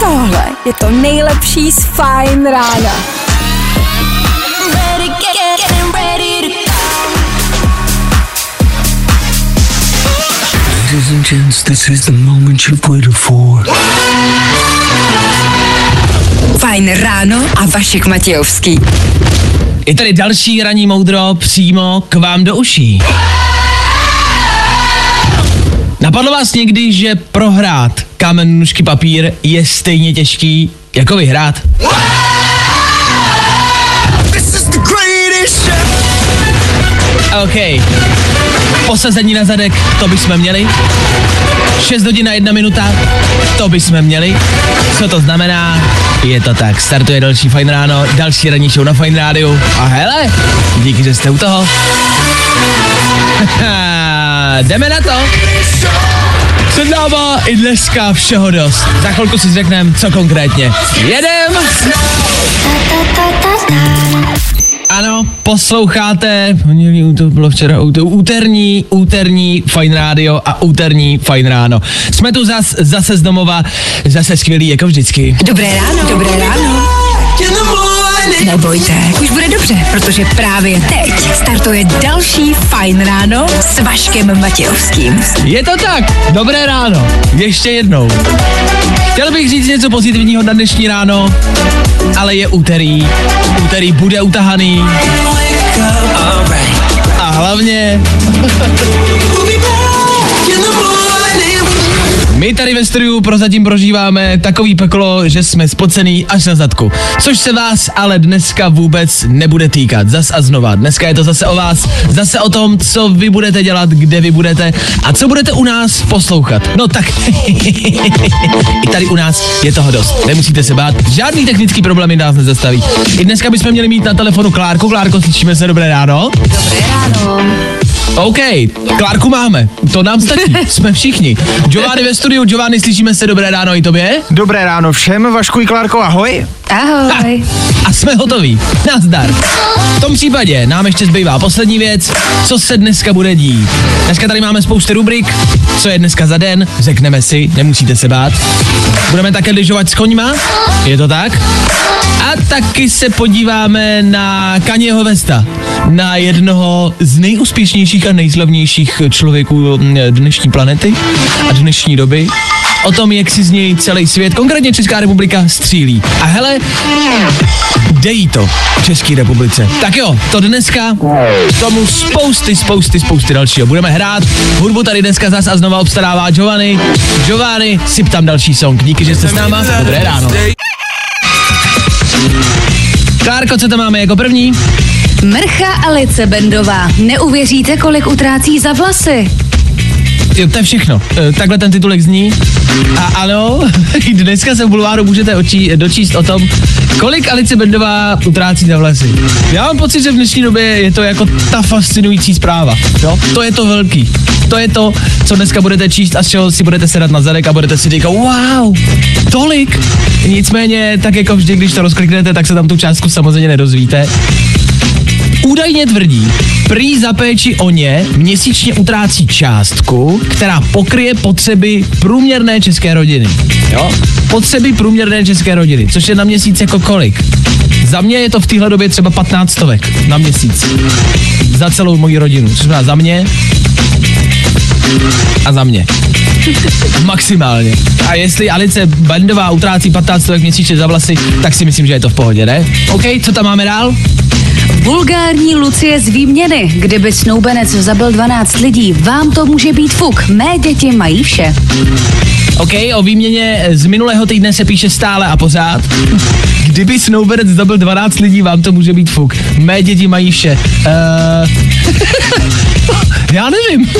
Tohle je to nejlepší z Fine rána. Ladies and gents, this is the moment you've waited for. Fajn ráno a Vašek Matějovský. Je tady další ranní moudro přímo k vám do uší. Napadlo vás někdy, že prohrát kámen, nůžky, papír je stejně těžký jako vyhrát? OK. Posazení na zadek, to bychom měli. 6 hodin a 1 minuta, to bychom měli. Co to znamená? Je to tak, startuje další Fajn ráno, další ranní show na Fajn rádiu. A hele, díky, že jste u toho. Jdeme na to. Před náma i dneska všeho dost. Za chvilku si řekneme, co konkrétně. Jedem! Posloucháte, to bylo včera, út- úterní, úterní Fajn rádio a úterní Fajn ráno. Jsme tu zas, zase z domova, zase skvělí jako vždycky. Dobré ráno. Dobré ráno. Nebojte, už bude dobře, protože právě teď startuje další Fajn ráno s Vaškem Matějovským. Je to tak, dobré ráno, ještě jednou. Chtěl bych říct něco pozitivního na dnešní ráno, ale je úterý, úterý bude utahaný. Hlavně... My tady ve studiu prozatím prožíváme takový peklo, že jsme spocený až na zadku. Což se vás ale dneska vůbec nebude týkat. Zas a znova. Dneska je to zase o vás, zase o tom, co vy budete dělat, kde vy budete a co budete u nás poslouchat. No tak, i tady u nás je toho dost. Nemusíte se bát, žádný technický problémy nás nezastaví. I dneska bychom měli mít na telefonu Klárku. Klárko, slyšíme se, dobré ráno. Dobré ráno. OK, Klárku máme, to nám stačí, jsme všichni. Giovanni ve studiu, Giovanni, slyšíme se, dobré ráno i tobě. Dobré ráno všem, Vašku i Klárko, ahoj. Ahoj. A jsme hotoví, nazdar. V tom případě nám ještě zbývá poslední věc, co se dneska bude dít. Dneska tady máme spoustu rubrik, co je dneska za den, řekneme si, nemusíte se bát. Budeme také lyžovat s koňma, je to tak? A taky se podíváme na Kanyeho Vesta, na jednoho z nejúspěšnějších a nejslavnějších člověků dnešní planety a dnešní doby. O tom, jak si z něj celý svět, konkrétně Česká republika, střílí. A hele, dejí to v České republice. Tak jo, to dneska, k tomu spousty, spousty, spousty dalšího. Budeme hrát, hudbu tady dneska zas a znova obstarává Giovanni. Giovanni, syp tam další song. Díky, že jste s náma. Dobré ráno. Klárko, co tam máme jako první? Mrcha Alice Bendová. Neuvěříte, kolik utrácí za vlasy. Jo, to je všechno. E, Takhle ten titulek zní. A ano, dneska se v bulváru můžete očí, dočíst o tom, kolik Alice Bendová utrácí za vlasy. Já mám pocit, že v dnešní době je to jako ta fascinující zpráva. Jo? To je to velký. To je to, co dneska budete číst a z čeho si budete sedat na zadek a budete si říkat, wow, tolik. Nicméně, tak jako vždy, když to rozkliknete, tak se tam tu částku samozřejmě nedozvíte. Údajně tvrdí, prý za péči o ně měsíčně utrácí částku, která pokryje potřeby průměrné české rodiny. Jo? Potřeby průměrné české rodiny, což je na měsíc jako kolik? Za mě je to v téhle době třeba 15 stovek na měsíc. Za celou moji rodinu. Což znamená za mě a za mě. Maximálně. A jestli Alice Bandová utrácí 15 stovek měsíčně za vlasy, tak si myslím, že je to v pohodě, ne? OK, co tam máme dál? Vulgární Lucie z výměny. Kdyby snoubenec zabil 12 lidí, vám to může být fuk. Mé děti mají vše. OK, o výměně z minulého týdne se píše stále a pořád. Kdyby Snowbird zabil 12 lidí, vám to může být fuk. Mé děti mají vše. Uh... Já nevím.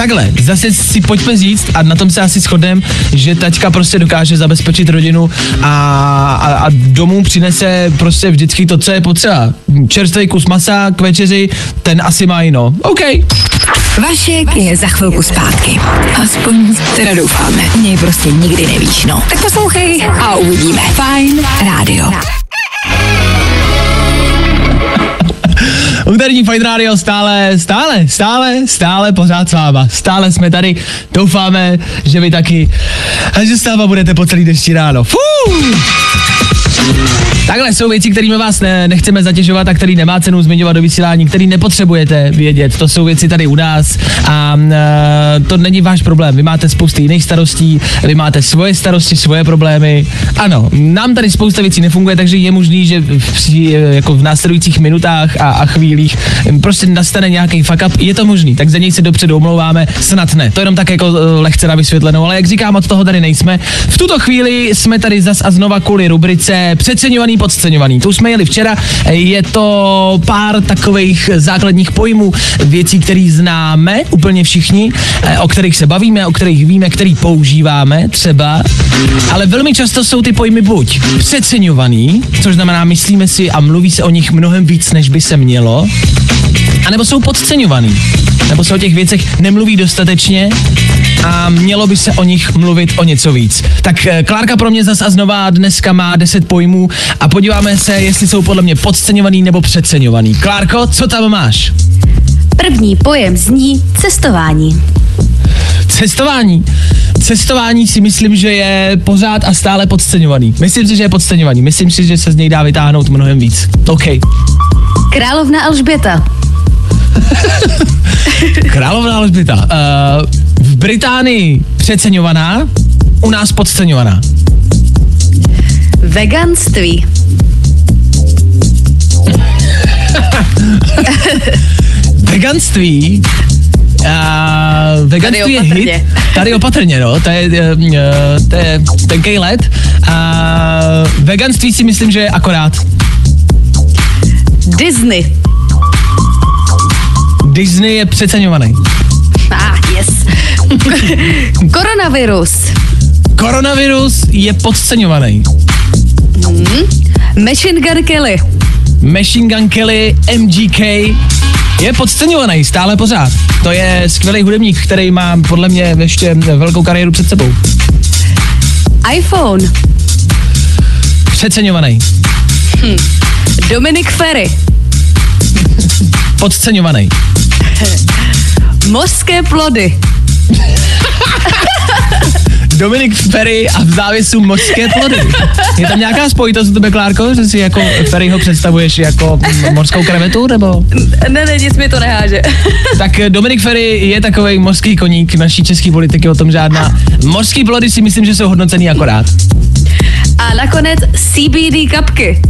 Takhle, zase si pojďme říct, a na tom se asi shodneme, že taťka prostě dokáže zabezpečit rodinu a, a, a domů přinese prostě vždycky to, co je potřeba. Čerstvý kus masa k večeři, ten asi má jino. OK. Vašek je za chvilku zpátky. Aspoň teda doufáme. Něj prostě nikdy nevíš, no. Tak poslouchej a uvidíme. Fajn rádio. Úterní Fajn Radio stále, stále, stále, stále pořád s váma. Stále jsme tady. Doufáme, že vy taky. A že s náma budete po celý dnešní ráno. Fuh! Takhle jsou věci, kterými vás ne, nechceme zatěžovat a který nemá cenu zmiňovat do vysílání, který nepotřebujete vědět. To jsou věci tady u nás a e, to není váš problém. Vy máte spousty jiných starostí, vy máte svoje starosti, svoje problémy. Ano, nám tady spousta věcí nefunguje, takže je možný, že v, při- jako v následujících minutách a, a chvílích prostě nastane nějaký fuck up. Je to možný, tak za něj se dopředu omlouváme. Snad ne. To jenom tak jako e, lehce na vysvětlenou, ale jak říkám, od toho tady nejsme. V tuto chvíli jsme tady zas a znova kvůli rubrice Přeceňovaný, podceňovaný. To už jsme jeli včera. Je to pár takových základních pojmů, věcí, které známe úplně všichni, eh, o kterých se bavíme, o kterých víme, který používáme třeba, ale velmi často jsou ty pojmy buď přeceňovaný, což znamená myslíme si a mluví se o nich mnohem víc, než by se mělo, anebo jsou podceňovaný, nebo se o těch věcech nemluví dostatečně a mělo by se o nich mluvit o něco víc. Tak eh, Klárka pro mě zas a znova dneska má 10 pojmů a podíváme se, jestli jsou podle mě podceňovaný nebo přeceňovaný. Klárko, co tam máš? První pojem zní cestování. Cestování. Cestování si myslím, že je pořád a stále podceňovaný. Myslím si, že je podceňovaný. Myslím si, že se z něj dá vytáhnout mnohem víc. OK. Královna Alžběta. Královna Alžběta. Uh, v Británii přeceňovaná, u nás podceňovaná. Veganství. Veganství. Uh, veganství je hit. Tady opatrně, no. To je, uh, to je tenkej let. Uh, veganství si myslím, že je akorát. Disney. Disney je přeceňovaný. Ah, yes. Koronavirus. Koronavirus je podceňovaný. Machine Gun Kelly. Machine Gun Kelly, MGK je podceňovaný stále pořád. To je skvělý hudebník, který má podle mě ještě velkou kariéru před sebou. iPhone. Přeceňovaný, Dominic Ferry. podceňovaný. Mořské plody. Dominik Ferry a v závěsu mořské plody. Je tam nějaká spojitost u tebe, Klárko, že si jako Ferryho představuješ jako mořskou krevetu, nebo? Ne, ne, nic mi to neháže. Tak Dominik Ferry je takový mořský koník naší české politiky, o tom žádná. Mořský plody si myslím, že jsou hodnocený akorát. A nakonec CBD kapky.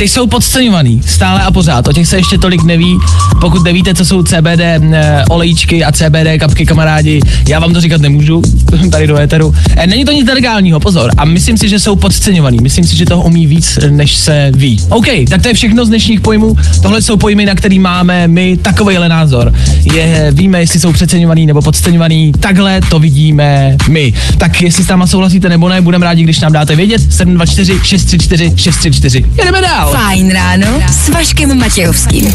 Ty jsou podceňovaný, stále a pořád. O těch se ještě tolik neví. Pokud nevíte, co jsou CBD e, olejčky a CBD kapky, kamarádi, já vám to říkat nemůžu, tady do éteru. E, není to nic nelegálního, pozor. A myslím si, že jsou podceňovaný. Myslím si, že toho umí víc, než se ví. OK, tak to je všechno z dnešních pojmů. Tohle jsou pojmy, na který máme my takovýhle názor. Je, víme, jestli jsou přeceňovaný nebo podceňovaný. Takhle to vidíme my. Tak jestli s náma souhlasíte nebo ne, budeme rádi, když nám dáte vědět. 724 634 634. Jedeme dál. Fajn ráno s Vaškem Matějovským.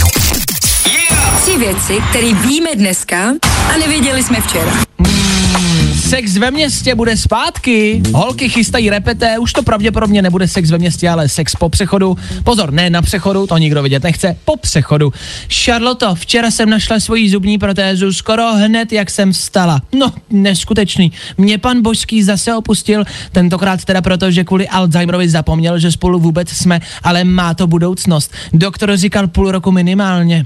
Tři věci, které víme dneska a nevěděli jsme včera. Sex ve městě bude zpátky. Holky chystají repete, už to pravděpodobně nebude sex ve městě, ale sex po přechodu. Pozor, ne na přechodu, to nikdo vidět nechce, po přechodu. Charlotte, včera jsem našla svoji zubní protézu skoro hned, jak jsem vstala. No, neskutečný. Mě pan Božský zase opustil, tentokrát teda proto, že kvůli Alzheimerovi zapomněl, že spolu vůbec jsme, ale má to budoucnost. Doktor říkal půl roku minimálně.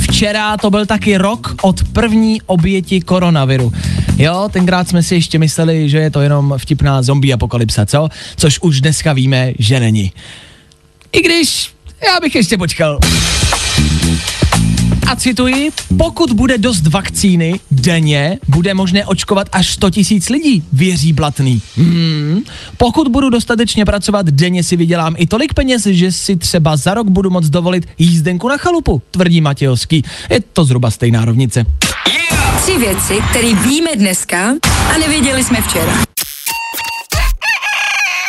Včera to byl taky rok od první oběti koronaviru. Jo, tenkrát jsme si ještě mysleli, že je to jenom vtipná zombie apokalypsa, co? Což už dneska víme, že není. I když já bych ještě počkal. A cituji, pokud bude dost vakcíny denně, bude možné očkovat až 100 tisíc lidí, věří Blatný. Hmm. Pokud budu dostatečně pracovat, denně si vydělám i tolik peněz, že si třeba za rok budu moct dovolit jízdenku na chalupu, tvrdí Matějovský. Je to zhruba stejná rovnice. Tři věci, které víme dneska a nevěděli jsme včera.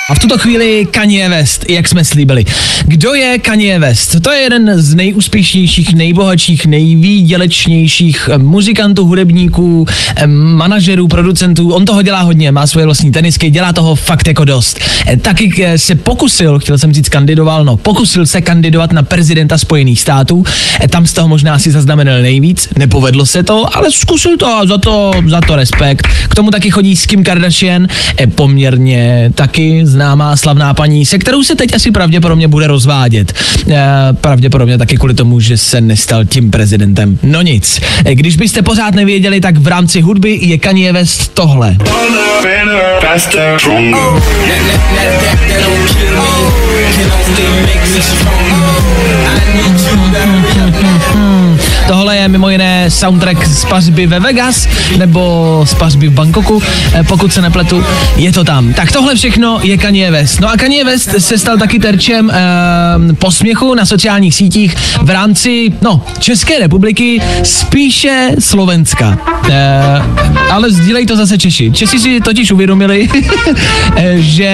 A v tuto chvíli Kanye West, jak jsme slíbili. Kdo je Kanye West? To je jeden z nejúspěšnějších, nejbohatších, nejvýdělečnějších eh, muzikantů, hudebníků, eh, manažerů, producentů. On toho dělá hodně, má svoje vlastní tenisky, dělá toho fakt jako dost. Eh, Taky se pokusil, chtěl jsem říct kandidoval, no, pokusil se kandidovat na prezidenta Spojených států. Tam z toho možná si zaznamenal nejvíc, nepovedlo se to, ale zkusil to a za to, za to respekt. K tomu taky chodí s Kim Kardashian, poměrně taky známá slavná paní, se kterou se teď asi pravděpodobně bude rozvádět. Eh, Pravděpodobně taky kvůli tomu, že se nestal tím prezidentem. No nic. Eh, Když byste pořád nevěděli, tak v rámci hudby je Kanye West tohle. Stronger. Tohle je mimo jiné soundtrack z pařby ve Vegas nebo z pařby v Bangkoku, eh, pokud se nepletu, je to tam. Tak tohle všechno je Kanye West. No a Kanye West se stal taky terčem eh, posměchu na sociálních sítích v rámci, no, České republiky, spíše Slovenska. Eh, ale sdílej to zase Češi. Češi si totiž uvědomili, eh, že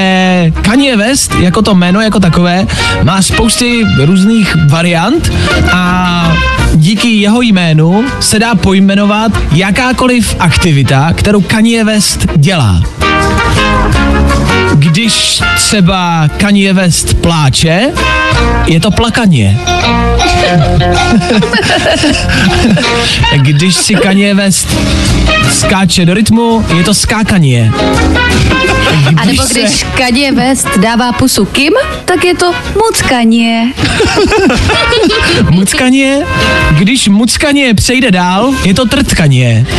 Kanye West, jako to jméno jako takové, má spousty různých variant a díky jeho jménu se dá pojmenovat jakákoliv aktivita, kterou Kanye West dělá. Když třeba Kanye West pláče, je to plakaně. Když si Kanye West skáče do rytmu, je to skákaně. A nebo se- když Kanye West dává pusu Kim, tak je to muckaně. Muckaně, když muckaně přejde dál, je to trtkaně.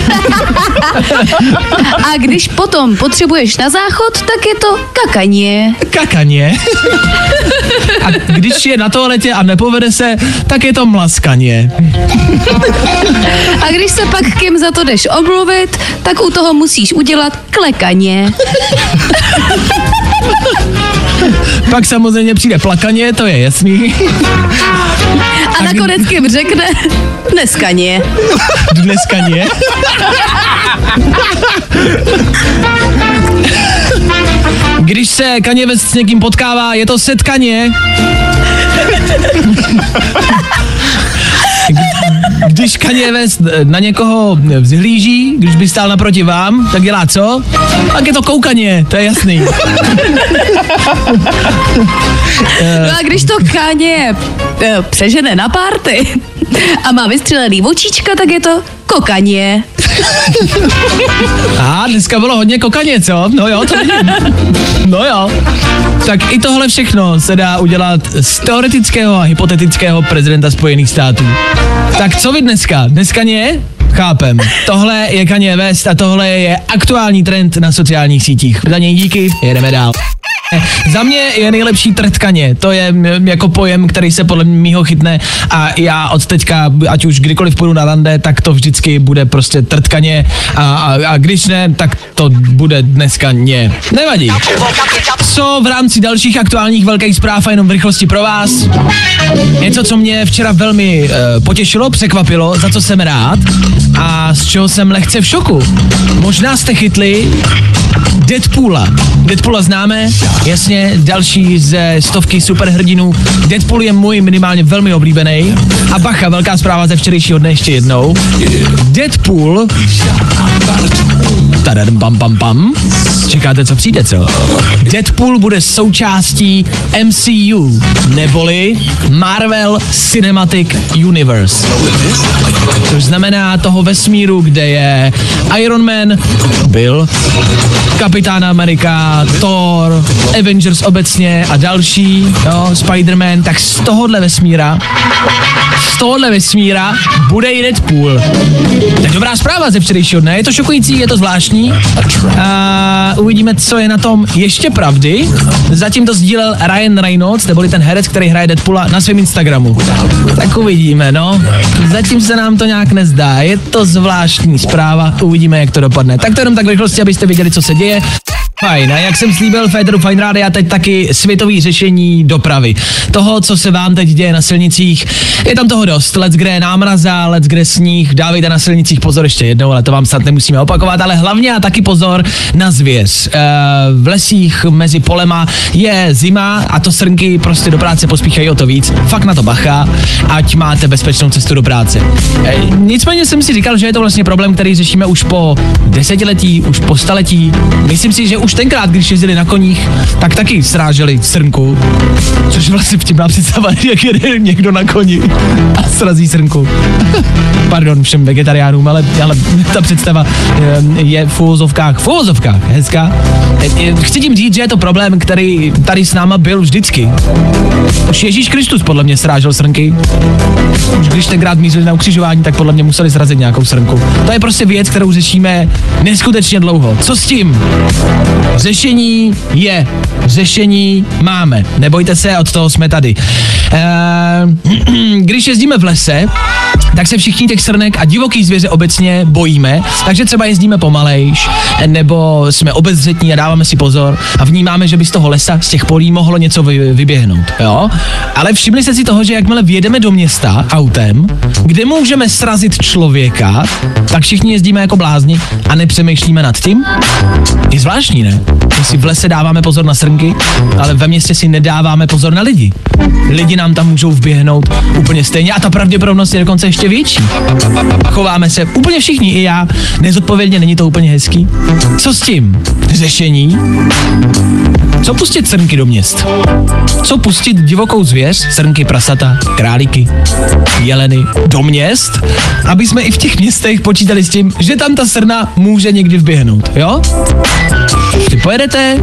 A když potom potřebuješ na záchod, tak je to kakaně. Kakaně. A když je na toaletě a nepovede se, tak je to mlaskaně. A když se pak Kim za to jdeš omluvit, tak u toho musíš udělat klekaně. Pak samozřejmě přijde plakaně, to je jasný. A nakonec Kim řekne dneskaně. Dneskaně. Když se Kanye West s někým potkává, je to setkaně. Když Kanye West na někoho vzhlíží, když by stál naproti vám, tak dělá co? Tak je to koukaně, to je jasný. No a když to Kanye eh, přežene na párty a má vystřelený očička, tak je to kokaně. A dneska bylo hodně kokaně, co? No jo, to. No jo. Tak i tohle všechno se dá udělat z teoretického a hypotetického prezidenta Spojených států. Tak co vy dneska? Dneska ně? Chápem. Tohle je Kanye West a tohle je aktuální trend na sociálních sítích. Za něj díky, jedeme dál. Za mě je nejlepší trtkaně. To je jako pojem, který se podle mýho chytne a já od teďka, ať už kdykoliv půjdu na rande, tak to vždycky bude prostě trtkaně a, a, a když ne, tak to bude dneska ně. Nevadí. Co v rámci dalších aktuálních velkých zpráv a jenom v rychlosti pro vás? Něco, co mě včera velmi uh, potěšilo, překvapilo, za co jsem rád a z čeho jsem lehce v šoku. Možná jste chytli Deadpoola. Deadpoola známe, jasně, další ze stovky superhrdinů. Deadpool je můj minimálně velmi oblíbený. A bacha, velká zpráva ze včerejšího dne ještě jednou. Deadpool Tadadam pam pam pam. Čekáte, co přijde, co? Deadpool bude součástí MCU, neboli Marvel Cinematic Universe. Což znamená toho vesmíru, kde je Iron Man, byl, Kapitán Amerika, Thor, Avengers obecně a další, jo, Spider-Man, tak z tohohle vesmíra, z tohohle vesmíra bude i Deadpool. Je dobrá zpráva ze včerejšího dne, je to šokující, je to zvláštní. A uvidíme, co je na tom ještě pravdy. Zatím to sdílel Ryan Reynolds, neboli ten herec, který hraje Deadpoola na svém Instagramu. Tak uvidíme, no. Zatím se nám to nějak nezdá, je to zvláštní zpráva, uvidíme, jak to dopadne. Tak to jenom tak rychlosti, abyste věděli, co se děje. Fajn, a jak jsem slíbil Féteru Fine Rádia, teď taky světový řešení dopravy. Toho, co se vám teď děje na silnicích, je tam toho dost. Let's kde námraza, let's kde sníh, dávejte na silnicích pozor ještě jednou, ale to vám snad nemusíme opakovat, ale hlavně a taky pozor na zvěř. E, v lesích mezi polema je zima a to srnky prostě do práce pospíchají o to víc. Fakt na to bacha, ať máte bezpečnou cestu do práce. E, nicméně jsem si říkal, že je to vlastně problém, který řešíme už po desetiletí, už po staletí. Myslím si, že už tenkrát, když jezdili na koních, tak taky sráželi srnku. Což vlastně vtipná představa, jak jede někdo na koni a srazí srnku. Pardon všem vegetariánům, ale, ale ta představa eh, je v úvozovkách, v úvozovkách hezká. Eh, eh, Chci tím říct, že je to problém, který tady s náma byl vždycky. Už Ježíš Kristus podle mě srážel srnky. Už když tenkrát mířili na ukřižování, tak podle mě museli srazit nějakou srnku. To je prostě věc, kterou řešíme neskutečně dlouho. Co s tím? Řešení je, řešení máme. Nebojte se, od toho jsme tady. Ehm, když jezdíme v lese, tak se všichni těch srnek a divoký zvěře obecně bojíme, takže třeba jezdíme pomalejš, nebo jsme obezřetní a dáváme si pozor a vnímáme, že by z toho lesa, z těch polí mohlo něco vy, vyběhnout, jo? Ale všimli jste si toho, že jakmile vjedeme do města autem, kde můžeme srazit člověka, tak všichni jezdíme jako blázni a nepřemýšlíme nad tím? Je zvláštní, ne? My si v lese dáváme pozor na srnky, ale ve městě si nedáváme pozor na lidi. Lidi nám tam můžou vběhnout úplně stejně a ta pravděpodobnost je dokonce ještě větší. Chováme se úplně všichni, i já, nezodpovědně, není to úplně hezký. Co s tím? Řešení? Co pustit srnky do měst? Co pustit divokou zvěř, srnky, prasata, králíky, jeleny do měst, aby jsme i v těch městech počítali s tím, že tam ta srna může někdy vběhnout, jo? Ty pojedete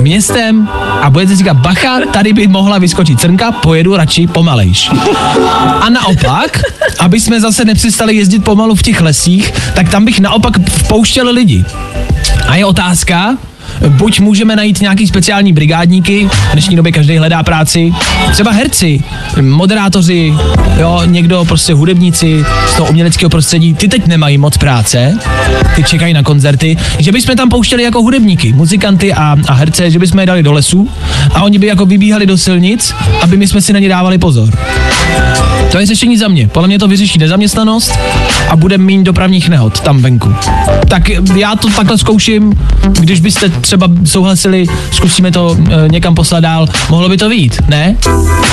městem a budete říkat, bacha, tady by mohla vyskočit srnka, pojedu radši pomalejš. A naopak, aby jsme zase nepřestali jezdit pomalu v těch lesích, tak tam bych naopak vpouštěl lidi. A je otázka, buď můžeme najít nějaký speciální brigádníky, v dnešní době každý hledá práci, třeba herci, moderátoři, jo, někdo prostě hudebníci z toho uměleckého prostředí, ty teď nemají moc práce, ty čekají na koncerty, že bychom tam pouštěli jako hudebníky, muzikanty a, a herce, že bychom je dali do lesů a oni by jako vybíhali do silnic, aby my jsme si na ně dávali pozor. To je řešení za mě. Podle mě to vyřeší nezaměstnanost a bude méně dopravních nehod tam venku. Tak já to takhle zkouším, když byste třeba souhlasili, zkusíme to e, někam poslat dál, mohlo by to vít, ne?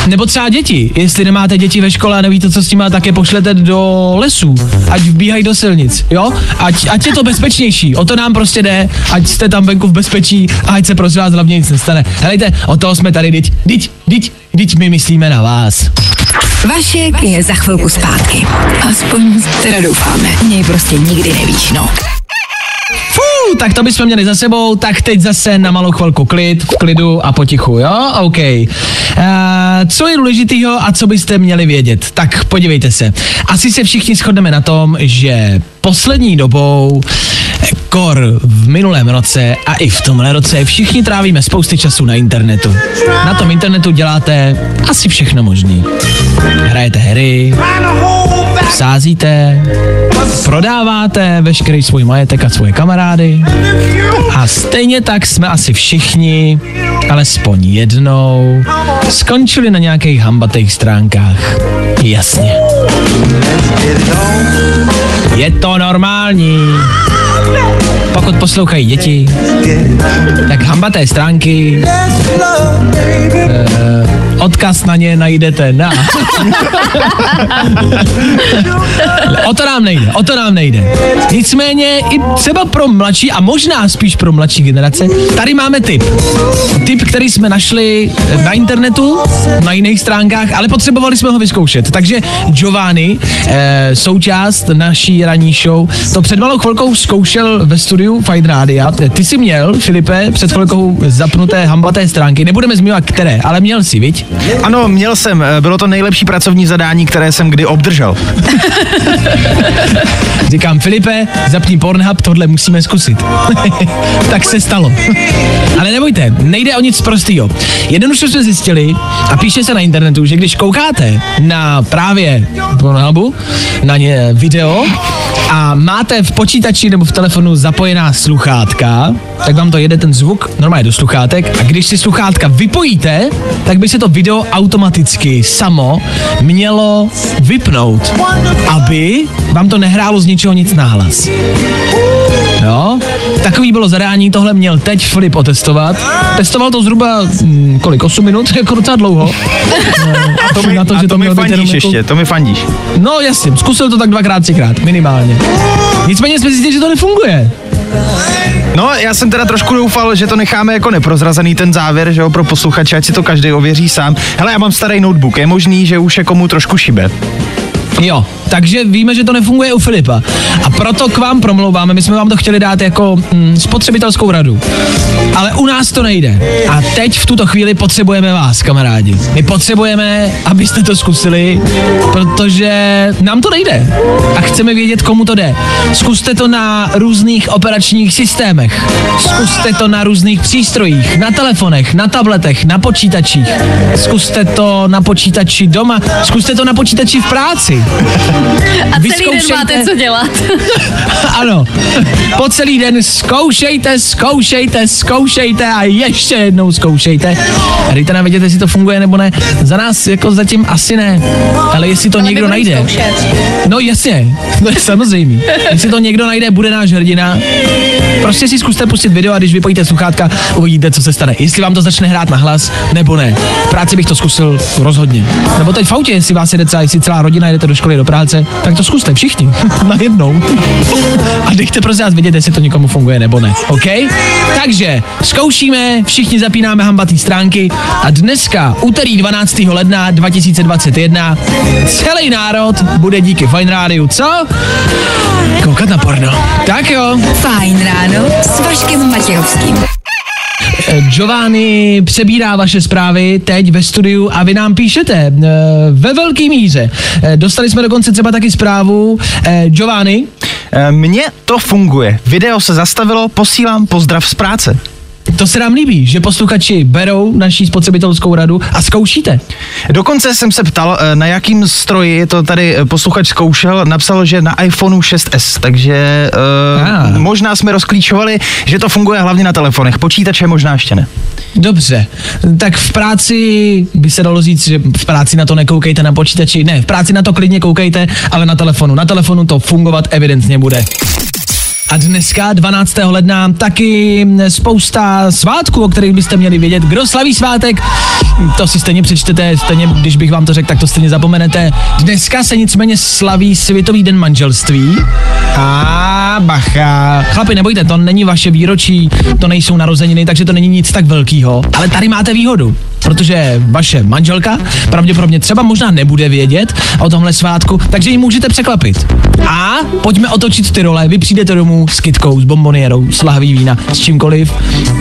Nebo třeba děti. Jestli nemáte děti ve škole a nevíte, co s nimi, tak je pošlete do lesů, ať vbíhají do silnic, jo? Ať, ať je to bezpečnější, o to nám prostě jde, ať jste tam venku v bezpečí a ať se prosím vás hlavně nic nestane. Helejte, o toho jsme tady, diť, diť, diť, diť my myslíme na vás. Vašek je za chvilku zpátky. Aspoň teda doufáme. Něj prostě nikdy nevíš, no. Tak to bychom měli za sebou, tak teď zase na malou chvilku klid, v klidu a potichu, jo? OK. Uh, co je důležitýho a co byste měli vědět? Tak podívejte se. Asi se všichni shodneme na tom, že poslední dobou kor v minulém roce a i v tomhle roce všichni trávíme spousty času na internetu. Na tom internetu děláte asi všechno možný. Hrajete hry, sázíte, prodáváte veškerý svůj majetek a svoje kamarády. A stejně tak jsme asi všichni, alespoň jednou, skončili na nějakých hambatých stránkách. Jasně. Je to normální. Pokud poslouchají děti, tak hambaté stránky, eh, odkaz na ně najdete na... o to nám nejde, o to nám nejde. Nicméně i třeba pro mladší a možná spíš pro mladší generace, tady máme tip. Tip, který jsme našli na internetu, na jiných stránkách, ale potřebovali jsme ho vyzkoušet. Takže Giovanni, eh, součást naší ranní show, to před malou chvilkou zkoušel ve studiu Fine Rádia. Ty jsi měl, Filipe, před chvilkou zapnuté hambaté stránky, nebudeme zmiňovat které, ale měl si, viď? Ano, měl jsem. eh, Bylo to nejlepší pracovní zadání, které jsem kdy obdržel. Říkám, Filipe, zapni Pornhub, tohle musíme zkusit. tak se stalo. Ale nebojte, nejde o nic prostýho. Jednoduše jsme zjistili, a píše se na internetu, že když koukáte na právě Pornhubu, na ně video, a máte v počítači nebo v telefonu zapojená sluchátka, tak vám to jede ten zvuk normálně do sluchátek a když si sluchátka vypojíte, tak by se to video automaticky samo mělo vypnout, aby vám to nehrálo z ničeho nic náhlas. Jo, takový bylo zadání, tohle měl teď Filip otestovat. Testoval to zhruba, hm, kolik, 8 minut, jako docela dlouho. A to mi, Na to, a že to to mi mělo být jenom fandíš jako- ještě, to mi fandíš. No jasně, zkusil to tak dvakrát, třikrát, minimálně. Nicméně jsme zjistili, že to nefunguje. No, já jsem teda trošku doufal, že to necháme jako neprozrazený ten závěr, že jo, pro posluchače, ať si to každý ověří sám. Hele, já mám starý notebook, je možný, že už je komu trošku šibe. Jo, takže víme, že to nefunguje u Filipa. A proto k vám promlouváme, my jsme vám to chtěli dát jako mm, spotřebitelskou radu. Ale u nás to nejde. A teď v tuto chvíli potřebujeme vás, kamarádi. My potřebujeme, abyste to zkusili, protože nám to nejde. A chceme vědět, komu to jde. Zkuste to na různých operačních systémech. Zkuste to na různých přístrojích, na telefonech, na tabletech, na počítačích. Zkuste to na počítači doma, zkuste to na počítači v práci. A celý den máte co dělat. Ano, po celý den zkoušejte, zkoušejte, zkoušejte a ještě jednou zkoušejte. A dejte nám vědět, jestli to funguje nebo ne. Za nás jako zatím asi ne, ale jestli to někdo najde. No jasně, to je samozřejmě. Jestli to někdo najde, bude náš hrdina. Prostě si zkuste pustit video a když vypojíte sluchátka, uvidíte, co se stane. Jestli vám to začne hrát na hlas, nebo ne. V práci bych to zkusil rozhodně. Nebo teď v autě, jestli vás jede celá, jestli celá rodina jdete do školy, do práce, tak to zkuste všichni. Najednou. A dejte prosím vás vědět, jestli to někomu funguje nebo ne. OK? Takže zkoušíme, všichni zapínáme hambatý stránky a dneska, úterý 12. ledna 2021, celý národ bude díky Fine Rádiu, co? Koukat na porno. Tak jo. Fajn ráno s Vaškem Matějovským. Giovanni přebírá vaše zprávy teď ve studiu a vy nám píšete eh, ve velký míře. Eh, Dostali jsme dokonce třeba taky zprávu. Eh, Giovanni, Mně to funguje. Video se zastavilo, posílám pozdrav z práce. To se nám líbí, že posluchači berou naší spotřebitelskou radu a zkoušíte. Dokonce jsem se ptal, e, na jakým stroji to tady e, posluchač zkoušel, napsal, že na iPhoneu 6s, takže Ah. uh, možná jsme rozklíčovali, že to funguje hlavně na telefonech, počítače možná ještě ne. Dobře, tak v práci by se dalo říct, že v práci na to nekoukejte na počítači. Ne, v práci na to klidně koukejte, ale na telefonu. Na telefonu to fungovat evidentně bude. A dneska, 12. ledna, taky spousta svátků, o kterých byste měli vědět. Kdo slaví svátek, to si stejně přečtete, stejně, když bych vám to řekl, tak to stejně zapomenete. Dneska se nicméně slaví Světový den manželství. A bacha. Chlapi, nebojte, to není vaše výročí, to nejsou narozeniny, takže to není nic tak velkýho. Ale tady máte výhodu, protože vaše manželka pravděpodobně třeba možná nebude vědět o tomhle svátku, takže ji můžete překvapit. A pojďme otočit ty role. Vy přijdete domů s kitkou, s bombonierou, s lahví vína, s čímkoliv.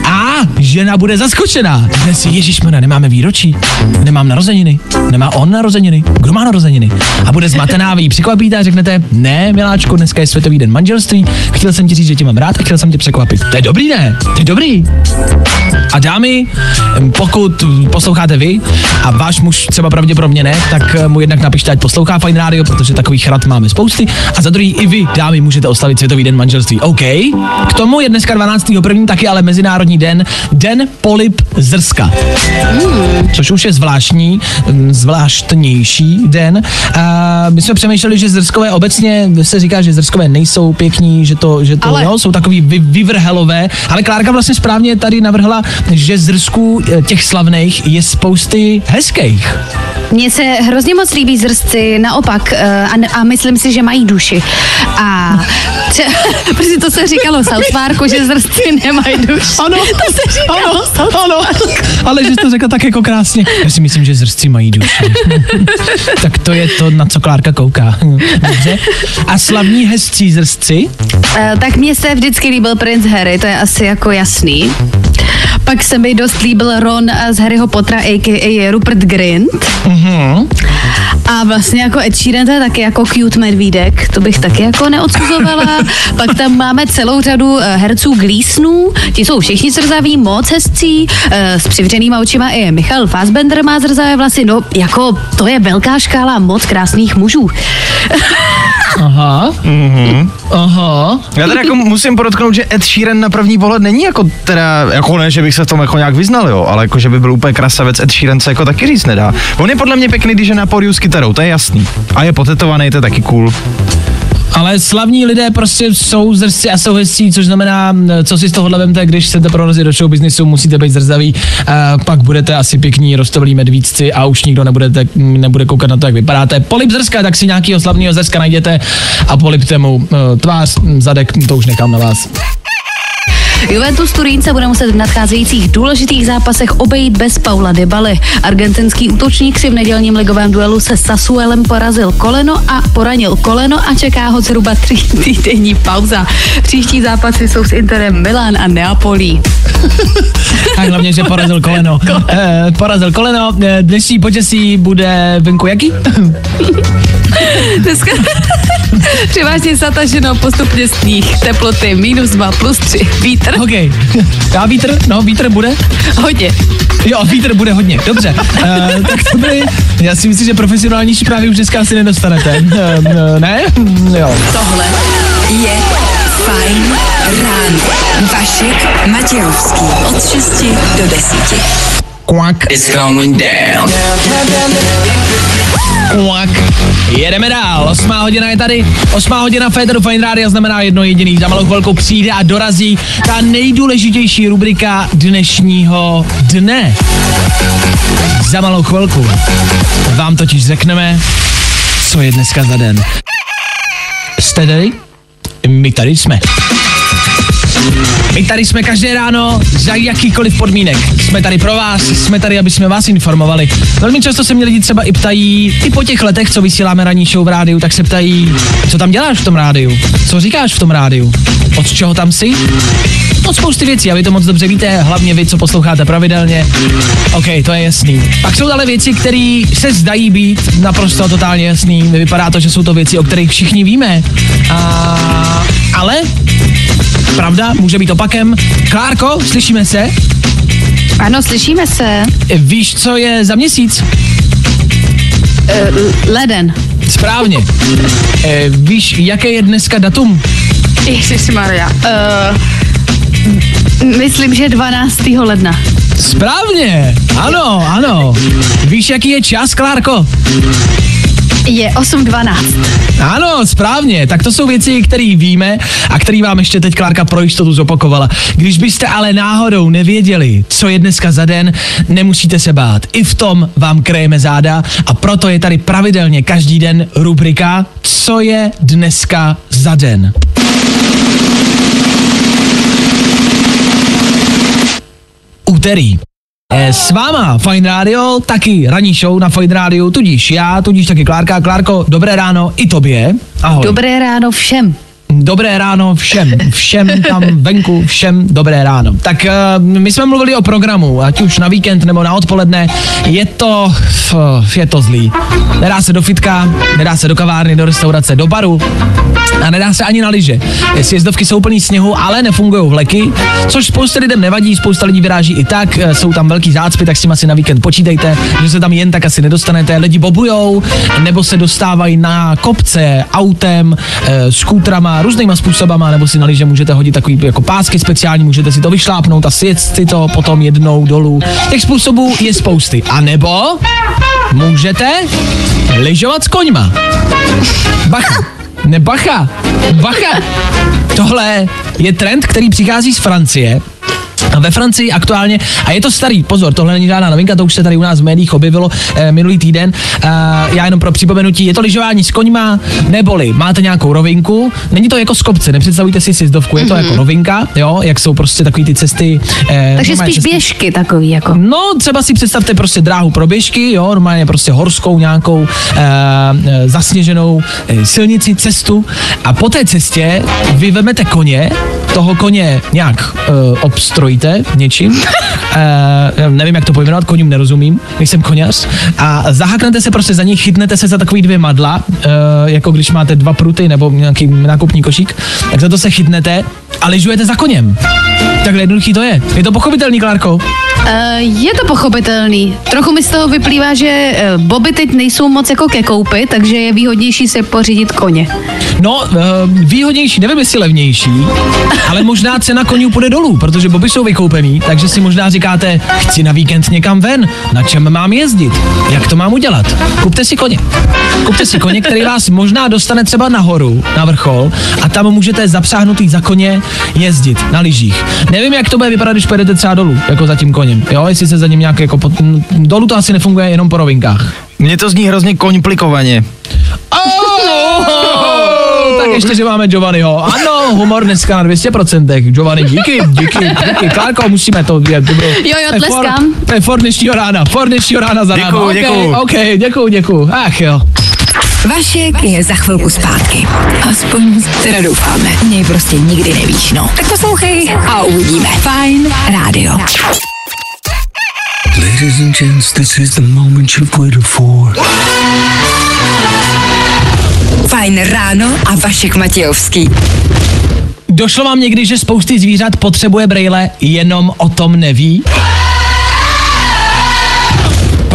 A žena bude zaskočená. Dnes Ježíš nemáme výročí, nemám narozeniny, nemá on narozeniny, kdo má narozeniny? A bude zmatená, vy ji překvapíte a řeknete, ne, miláčku, dneska je Světový den manželství, chtěl jsem ti říct, že tě mám rád a chtěl jsem tě překvapit. To je dobrý, ne? To je dobrý. A dámy, pokud posloucháte vy a váš muž třeba pravděpodobně ne, tak mu jednak napište, ať poslouchá Fine Radio, protože takových rad máme spousty. A za druhý i vy, dámy, můžete oslavit Světový den manželství. OK. K tomu je dneska 12. první taky ale Mezinárodní den, Den polip zrska. Což už je zvláštní, mm, zvláštnější den. A my jsme přemýšleli, že zrskové obecně se říká, že zrskové nejsou pěkní, že to, že to Ale- jo, jsou takový vy, vyvrhelové, ale Klárka vlastně správně tady navrhla, že zrsků eh, těch slavných je spousty hezkých. Mně se hrozně moc líbí zrsci, naopak, eh, a, a myslím si, že mají duši. A tře- protože to se říkalo South že zrsci nemají duši. Ano, to se říkalo ano, ano, ale že jsi to řekla tak jako krásně. Já si myslím, že zrstci mají duši. tak to je to, na co Klárka kouká. Dobře. A slavní hezcí zrstci? Eh, tak mně se vždycky líbil princ Harry, to je asi jako jasný. Pak se mi dost líbil Ron z Harryho Pottera, a.k.a. Rupert Grint. Mhm. A vlastně jako Ed Sheeran to je taky jako cute medvídek, to bych taky jako neodsuzovala. Pak tam máme celou řadu eh, herců Gleasonů, ti jsou všichni zrzaví, moc hezcí, eh, s přivřenýma očima i Michal Fassbender má zrzavé vlasy, no jako to je velká škála moc krásných mužů. Aha. Aha. Já teda jako musím podotknout, že Ed Sheeran na první pohled není jako teda, jako ne, že bych se v tom jako nějak vyznal, jo, ale jako, že by byl úplně krasavec, Ed Sheeran se jako taky říct nedá. On je podle mě pěkný, když je na pódiu s kytarou, to je jasný. A je potetovaný, to je taky cool. Ale slavní lidé prostě jsou zrzci a jsou hezcí, což znamená, co si z tohohle vemte, když chcete prorazit do show businessu, musíte být zrzaví, a pak budete asi pěkní rostovlí medvídci a už nikdo nebudete, nebude koukat na to, jak vypadáte. Polip zrska, tak si nějakého slavného zrska najděte a polipte mu uh, tvář, zadek, to už nechám na vás. Juventus Turín se bude muset v nadcházejících důležitých zápasech obejít bez Paula Dybaly. Argentinský útočník si v nedělním ligovém duelu se Sassuelem porazil koleno a poranil koleno a čeká ho zhruba tři týdenní pauza. Příští zápasy jsou s Interem Milan a Neapolí. A hlavně, že porazil koleno. Eh, porazil koleno, eh, dnešní počasí bude venku jaký? Dneska převážně zataženo postupně sníh, teploty minus 2 plus 3, vítr OK. Já vítr? No, vítr bude? hodně. Jo, vítr bude hodně, dobře. Uh, tak to byly, já si myslím, že profesionální právě už dneska asi nedostanete. Uh, uh, ne? Mm, Jo. Tohle Je Fajn ráno. Vašek Matějovský. Od 6 do 10. Kvak, It's going down. kvak. Jedeme dál. Osmá hodina je tady. Osmá hodina Federu Fine Radio znamená jedno jediný. Za malou chvilku přijde a dorazí ta nejdůležitější rubrika dnešního dne. Za malou chvilku vám totiž řekneme, co je dneska za den. Jste tady? My tady jsme. My tady jsme každé ráno za jakýkoliv podmínek. Jsme tady pro vás, jsme tady, aby jsme vás informovali. Velmi často se mě lidi třeba i ptají, i po těch letech, co vysíláme ranní show v rádiu, tak se ptají, co tam děláš v tom rádiu? Co říkáš v tom rádiu? Od čeho tam jsi? Od spousty věcí, a vy to moc dobře víte, hlavně vy, co posloucháte pravidelně. OK, to je jasný. Pak jsou ale věci, které se zdají být naprosto totálně jasný. Vypadá to, že jsou to věci, o kterých všichni víme. A... Ale Pravda, může být opakem. Klárko, slyšíme se? Ano, slyšíme se. Víš, co je za měsíc? Uh, leden. Správně. E, víš, jaké je dneska datum? Ježišmarja. Uh, myslím, že 12. ledna. Správně. Ano, ano. Víš, jaký je čas, Klárko? Je 8.12. Ano, správně. Tak to jsou věci, které víme a které vám ještě teď Klárka pro jistotu zopakovala. Když byste ale náhodou nevěděli, co je dneska za den, nemusíte se bát. I v tom vám krejeme záda a proto je tady pravidelně každý den rubrika Co je dneska za den. Úterý. Eh, S váma Fine Radio, taky ranní show na Fine Radio, tudíž já, tudíž taky Klárka. Klárko, dobré ráno i tobě. Ahoj. Dobré ráno všem. Dobré ráno všem, všem tam venku, všem dobré ráno. Tak uh, my jsme mluvili o programu, ať už na víkend nebo na odpoledne. Je to, je to zlý. Nedá se do fitka, nedá se do kavárny, do restaurace, do baru a nedá se ani na lyže. Sjezdovky jsou plný sněhu, ale nefungují vleky, což spousta lidem nevadí, spousta lidí vyráží i tak, eh, jsou tam velký zácpy, tak s tím asi na víkend počítejte, že se tam jen tak asi nedostanete. Lidi bobujou, nebo se dostávají na kopce autem, e, skútrama, různýma způsobama, nebo si na lyže můžete hodit takový jako pásky speciální, můžete si to vyšlápnout a sjet si to potom jednou dolů. Těch způsobů je spousty. A nebo můžete lyžovat s koňma. Bacha. Ne, bacha, bacha. Tohle je trend, který přichází z Francie. A ve Francii aktuálně, a je to starý, pozor, tohle není žádná novinka, to už se tady u nás v médiích objevilo eh, minulý týden. Eh, já jenom pro připomenutí, je to lyžování s koňma, neboli máte nějakou rovinku, není to jako z kopce, nepředstavujte si sjezdovku, je to jako rovinka, jo, jak jsou prostě takový ty cesty. Eh, Takže spíš cesty- běžky takový jako. No, třeba si představte prostě dráhu pro běžky, jo, normálně prostě horskou nějakou e, e, zasněženou e, silnici, cestu a po té cestě vy vemete koně, toho koně nějak e, obstrojíte něčím, e, nevím, jak to pojmenovat, koním nerozumím, nejsem koněř, a zahaknete se prostě za ní, chytnete se za takový dvě madla, e, jako když máte dva pruty nebo nějaký nákupní košík, tak za to se chytnete a lyžujete za koněm. Takhle jednoduchý to je. Je to pochopitelný, Klárko? Uh, je to pochopitelný. Trochu mi z toho vyplývá, že uh, boby teď nejsou moc jako ke koupi, takže je výhodnější se pořídit koně. No, uh, výhodnější, nevím jestli levnější, ale možná cena konňů půjde dolů, protože boby jsou vykoupený, takže si možná říkáte, chci na víkend někam ven, na čem mám jezdit, jak to mám udělat. Kupte si koně. Kupte si koně, který vás možná dostane třeba nahoru, na vrchol, a tam můžete zapsáhnutý za koně jezdit na lyžích. Nevím, jak to bude vypadat, když pojedete třeba dolů, jako za tím koněm. Jo, jestli se za ním nějak jako pod, dolů to asi nefunguje jenom po rovinkách. Mně to zní hrozně komplikovaně. Oh, tak ještě, že máme Giovanniho. Ano, humor dneska na 200%. Giovanni, díky, díky, díky. Klárko, musíme to dobro. Jo, jo, To je for- tleskám. To je for dnešního rána, for dnešního rána za náma. Děkuju, okay, děkuju. OK, děkuju, děkuju. Ach jo. Vašek je za chvilku zpátky. Aspoň teda doufáme. Něj prostě nikdy nevíš, no. Tak poslouchej a uvidíme. Fajn rádio. Ladies and gents, this is the moment you've waited for. Fajn ráno a Vašek Matějovský. Došlo vám někdy, že spousty zvířat potřebuje brejle, jenom o tom neví?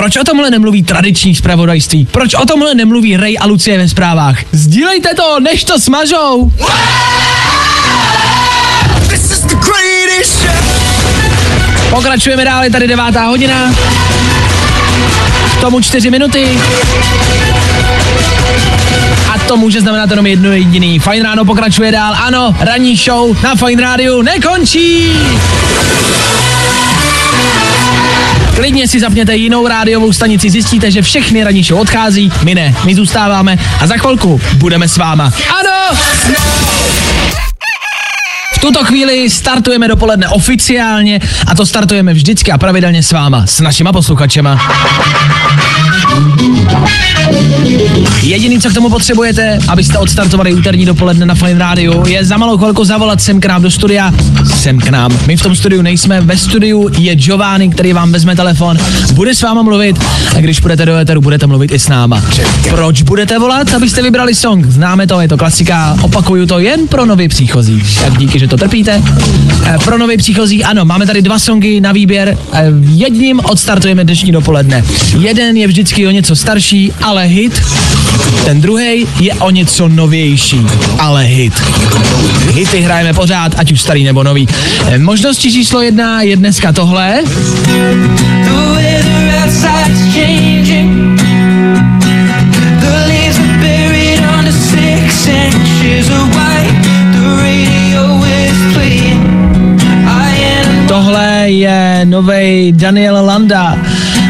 Proč o tomhle nemluví tradiční zpravodajství? Proč o tomhle nemluví Ray a Lucie ve zprávách? Sdílejte to, než to smažou! Pokračujeme dál, je tady devátá hodina. K tomu čtyři minuty. A to může znamenat jenom jedno jediný. Fajn ráno pokračuje dál. Ano, ranní show na Fajn rádiu nekončí. Klidně si zapněte jinou rádiovou stanici, zjistíte, že všechny ranní show odchází, my ne, my zůstáváme a za chvilku budeme s váma. Ano! V tuto chvíli startujeme dopoledne oficiálně a to startujeme vždycky a pravidelně s váma, s našima posluchačema. Jediný, co k tomu potřebujete, abyste odstartovali úterní dopoledne na Fine Radio, je za malou chvilku zavolat sem k nám do studia. Sem k nám. My v tom studiu nejsme. Ve studiu je Giovanni, který vám vezme telefon, bude s váma mluvit a když půjdete do éteru, budete mluvit i s náma. Proč budete volat? Abyste vybrali song. Známe to, je to klasika. Opakuju to jen pro nový příchozí. Tak díky, že to trpíte. Eh, Pro nový příchozí, ano, máme tady dva songy na výběr. Eh, Jedním odstartujeme dnešní dopoledne. Jeden je vždycky o něco starší, ale hit. Ten druhý je o něco novější, ale hit. Hity hrajeme pořád, ať už starý nebo nový. Možnosti číslo jedna je dneska tohle. Tohle je novej Daniel Landa.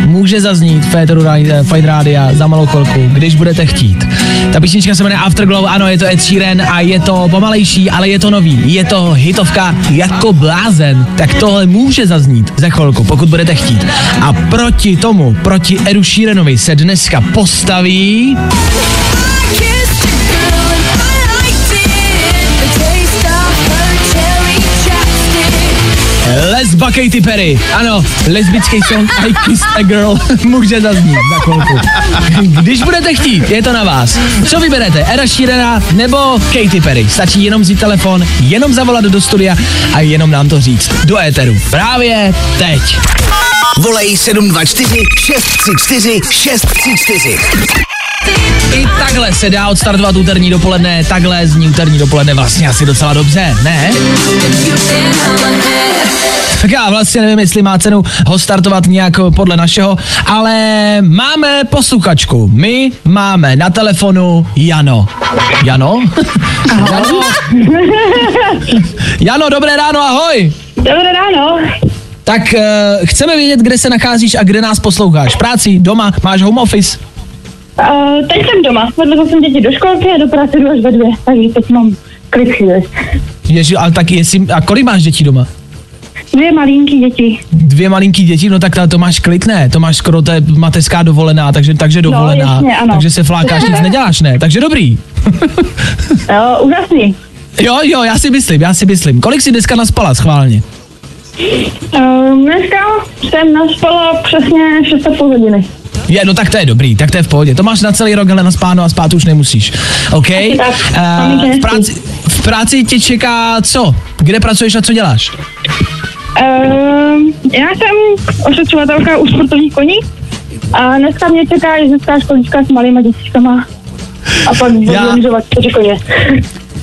Může zaznít v Féteru Ra- Fight Rádia za malou chvilku, když budete chtít. Ta písnička se jmenuje Afterglow, ano, je to Ed Sheeran a je to pomalejší, ale je to nový. Je to hitovka jako blázen, tak tohle může zaznít za chvilku, pokud budete chtít. A proti tomu, proti Edu Sheeranovi se dneska postaví... Lesba Katy Perry. Ano, lesbický song I Kissed a Girl může zaznít za chvilku. Když budete chtít, je to na vás. Co vyberete, Era Sheerana nebo Katy Perry? Stačí jenom vzít telefon, jenom zavolat do studia a jenom nám to říct. Do éteru. Právě teď. Volej 724 634 634. I takhle se dá odstartovat úterní dopoledne, takhle zní úterní dopoledne vlastně asi docela dobře, ne? Tak já vlastně nevím, jestli má cenu ho startovat nějak podle našeho, ale máme posluchačku. My máme na telefonu Jano. Jano? Jano? Jano, dobré ráno, ahoj. Dobré ráno. Tak uh, chceme vědět, kde se nacházíš a kde nás posloucháš. Práci, doma, máš home office? Uh, teď jsem doma, odvezla jsem děti do školky a do práce jdu až ve dvě, takže teď mám klid chvíli. Ježi, ale tak jestli, a kolik máš dětí doma? Dvě malinký děti. Dvě malinký děti, no tak to máš klid, ne? To máš skoro, to je mateřská dovolená, takže, takže dovolená. No, jasně, ano. takže se flákáš, nic neděláš, ne? Takže dobrý. Jo, úžasný. Jo, jo, já si myslím, já si myslím. Kolik jsi dneska naspala schválně? Uh, dneska jsem naspala přesně 6,5 hodiny. Je, no tak to je dobrý, tak to je v pohodě. To máš na celý rok, ale na spáno a spát už nemusíš. OK? tak. Maminka v, práci, v práci tě čeká co? Kde pracuješ a co děláš? Uh, já jsem ošetřovatelka u sportovních koní a dneska mě čeká jezdecká školička s malýma dětičkama a pak budu Já- koně.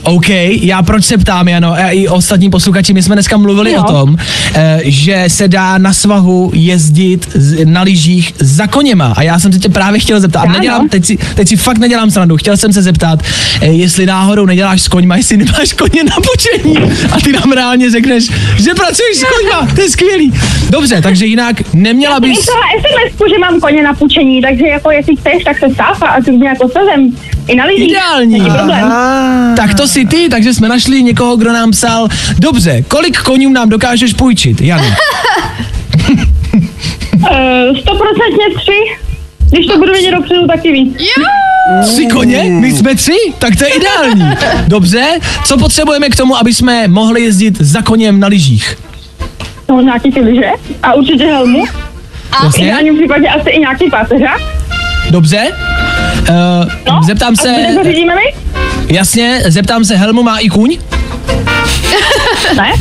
OK, já proč se ptám, Jano, a i ostatní posluchači, my jsme dneska mluvili Jo. o tom, eh, že se dá na svahu jezdit na lyžích za koněma a já jsem se tě právě chtěl zeptat, Ano. nedělám, teď, si, teď si fakt nedělám srandu, chtěl jsem se zeptat, eh, jestli náhodou neděláš s koňma, jestli nemáš koně na počení a ty nám reálně řekneš, že pracuješ s koňma, to je skvělý. Dobře, takže jinak neměla Já bys... jsem sms že mám koně na půjčení, takže jako jestli chceš, tak se stáv a klidně jako sezem i na lidí. Ideální. Tak to si ty, takže jsme našli někoho, kdo nám psal. Dobře, kolik konňů nám dokážeš půjčit, Jany? Eh, Stoprocentně tři. Když to budu vědět dopředu, taky víc. Tři koně? My jsme tři? Tak to je ideální. Dobře, co potřebujeme k tomu, aby jsme mohli jezdit za koněm na lyžích? No, nějaký ty lyže a určitě helmu. A v ideálním případě asi i nějaký páteřák. Dobře? Uh, No, zeptám a se, my? jasně, zeptám se, helmu má i kůň? Ne?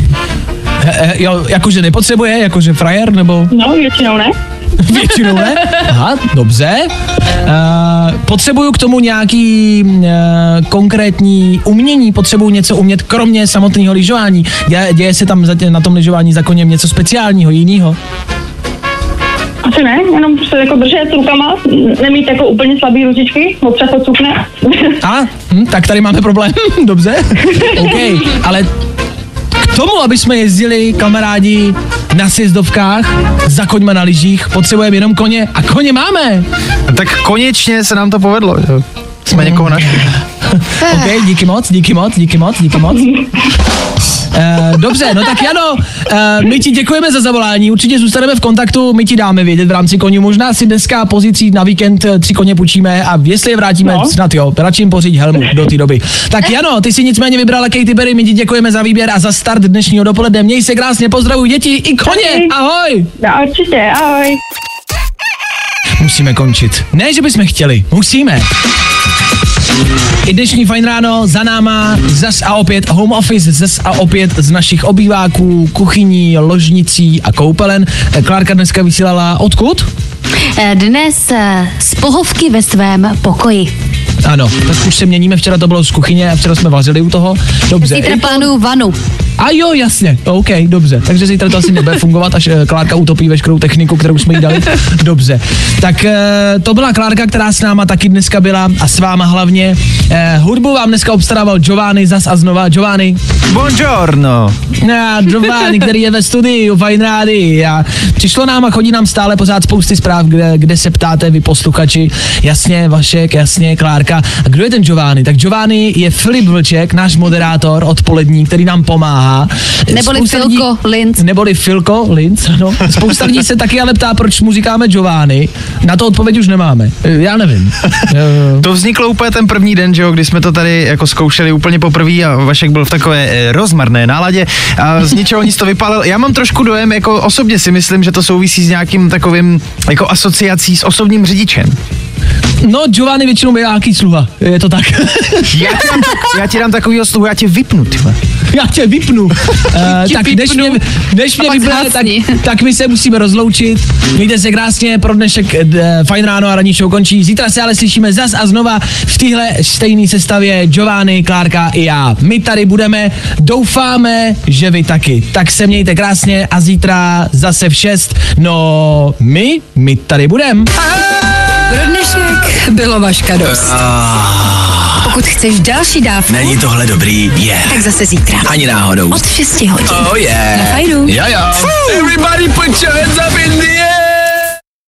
He, he, jo, jakože nepotřebuje, jakože frajer, nebo No, většinou ne. většinou ne? Aha, dobře. Uh, potřebuju k tomu nějaký uh, konkrétní umění, potřebuju něco umět, kromě samotného lyžování. Děje, děje se tam na tom lyžování za koněm něco speciálního, jiného? Asi ne, jenom prostě jako držet rukama, nemít jako úplně slabý ručičky, občas to cukne. A, hm, tak tady máme problém, dobře. OK, ale k tomu, aby jsme jezdili, kamarádi, na sjezdovkách, za koňma na lyžích, potřebujeme jenom koně a koně máme. Tak konečně se nám to povedlo. Že? Jsme někoho našli. OK, díky moc, díky moc, díky moc, díky moc. Uh, dobře, no tak Jano, uh, my ti děkujeme za zavolání, určitě zůstaneme v kontaktu, my ti dáme vědět v rámci koní, možná si dneska pozicí na víkend eh, tři koně půjčíme a jestli je vrátíme, no. Snad jo, radši jim poříď helmu do té doby. Tak Jano, ty si nicméně vybrala Katy Perry, my ti děkujeme za výběr a za start dnešního dopoledne, měj se krásně, pozdravuj děti i koně, ahoj! No, určitě, ahoj. Musíme končit. Ne, že bychom chtěli, musíme. I dnešní fajn ráno za náma zas a opět home office, zas a opět z našich obýváků, kuchyní, ložnicí a koupelen. Eh, Klárka dneska vysílala odkud? Eh, Dnes eh, z pohovky ve svém pokoji. Ano, tak už se měníme, včera to bylo z kuchyně a včera jsme vařili u toho. Dobře. Zítra plánuju vanu. A jo, jasně, OK, dobře. Takže zítra to asi nebude fungovat, až eh, Klárka utopí veškerou techniku, kterou jsme jí dali. Dobře. Tak eh, to byla Klárka, která s náma taky dneska byla a s váma hlavně. Eh, hudbu vám dneska obstarával Giovanni zas a znova. Giovanni. Buongiorno. A Giovanni, který je ve studiu, fajn rádi. A přišlo nám a chodí nám stále pořád spousty zpráv, kde, kde se ptáte vy posluchači. Jasně, Vašek, jasně, Klárka. A kdo je ten Giovanni? Tak Giovanni je Filip Vlček, náš moderátor odpolední, který nám pomáhá. Neboli Spousta Filko Linz. Neboli Filko Linz, no. Spousta lidí se taky ale ptá, proč mu říkáme Giovanni. Na to odpověď už nemáme. Já nevím. To vzniklo úplně ten první den, že jo, kdy jsme to tady jako zkoušeli úplně poprvé a Vašek byl v takové eh, rozmarné náladě a z ničeho nic to vypálil. Já mám trošku dojem, jako osobně si myslím, že to souvisí s nějakým takovým jako asociací s osobním řidičem. No, Giovanni většinou je nějaký sluha. Je to tak. Já ti dám, já ti dám takovýho sluhu, já tě vypnu, ty vole. Já tě vypnu. Uh, tak než mě, než mě vypne, tak, tak my se musíme rozloučit. Mějte se krásně, pro dnešek eh, fajn ráno a ranní show končí. Zítra se ale slyšíme zas a znova v téhle stejné sestavě Giovanni, Klárka i já. My tady budeme, doufáme, že vy taky. Tak se mějte krásně a zítra zase v 6. No, my, my tady budeme. Pro dnešek bylo vaška dost. Pokud chceš další dávku, Není tohle dobrý? Je. Yeah. tak zase zítra. Ani náhodou. Od 6 hodin. Oh yeah. Na fajnu. Jo jo. Everybody put your hands up in the air.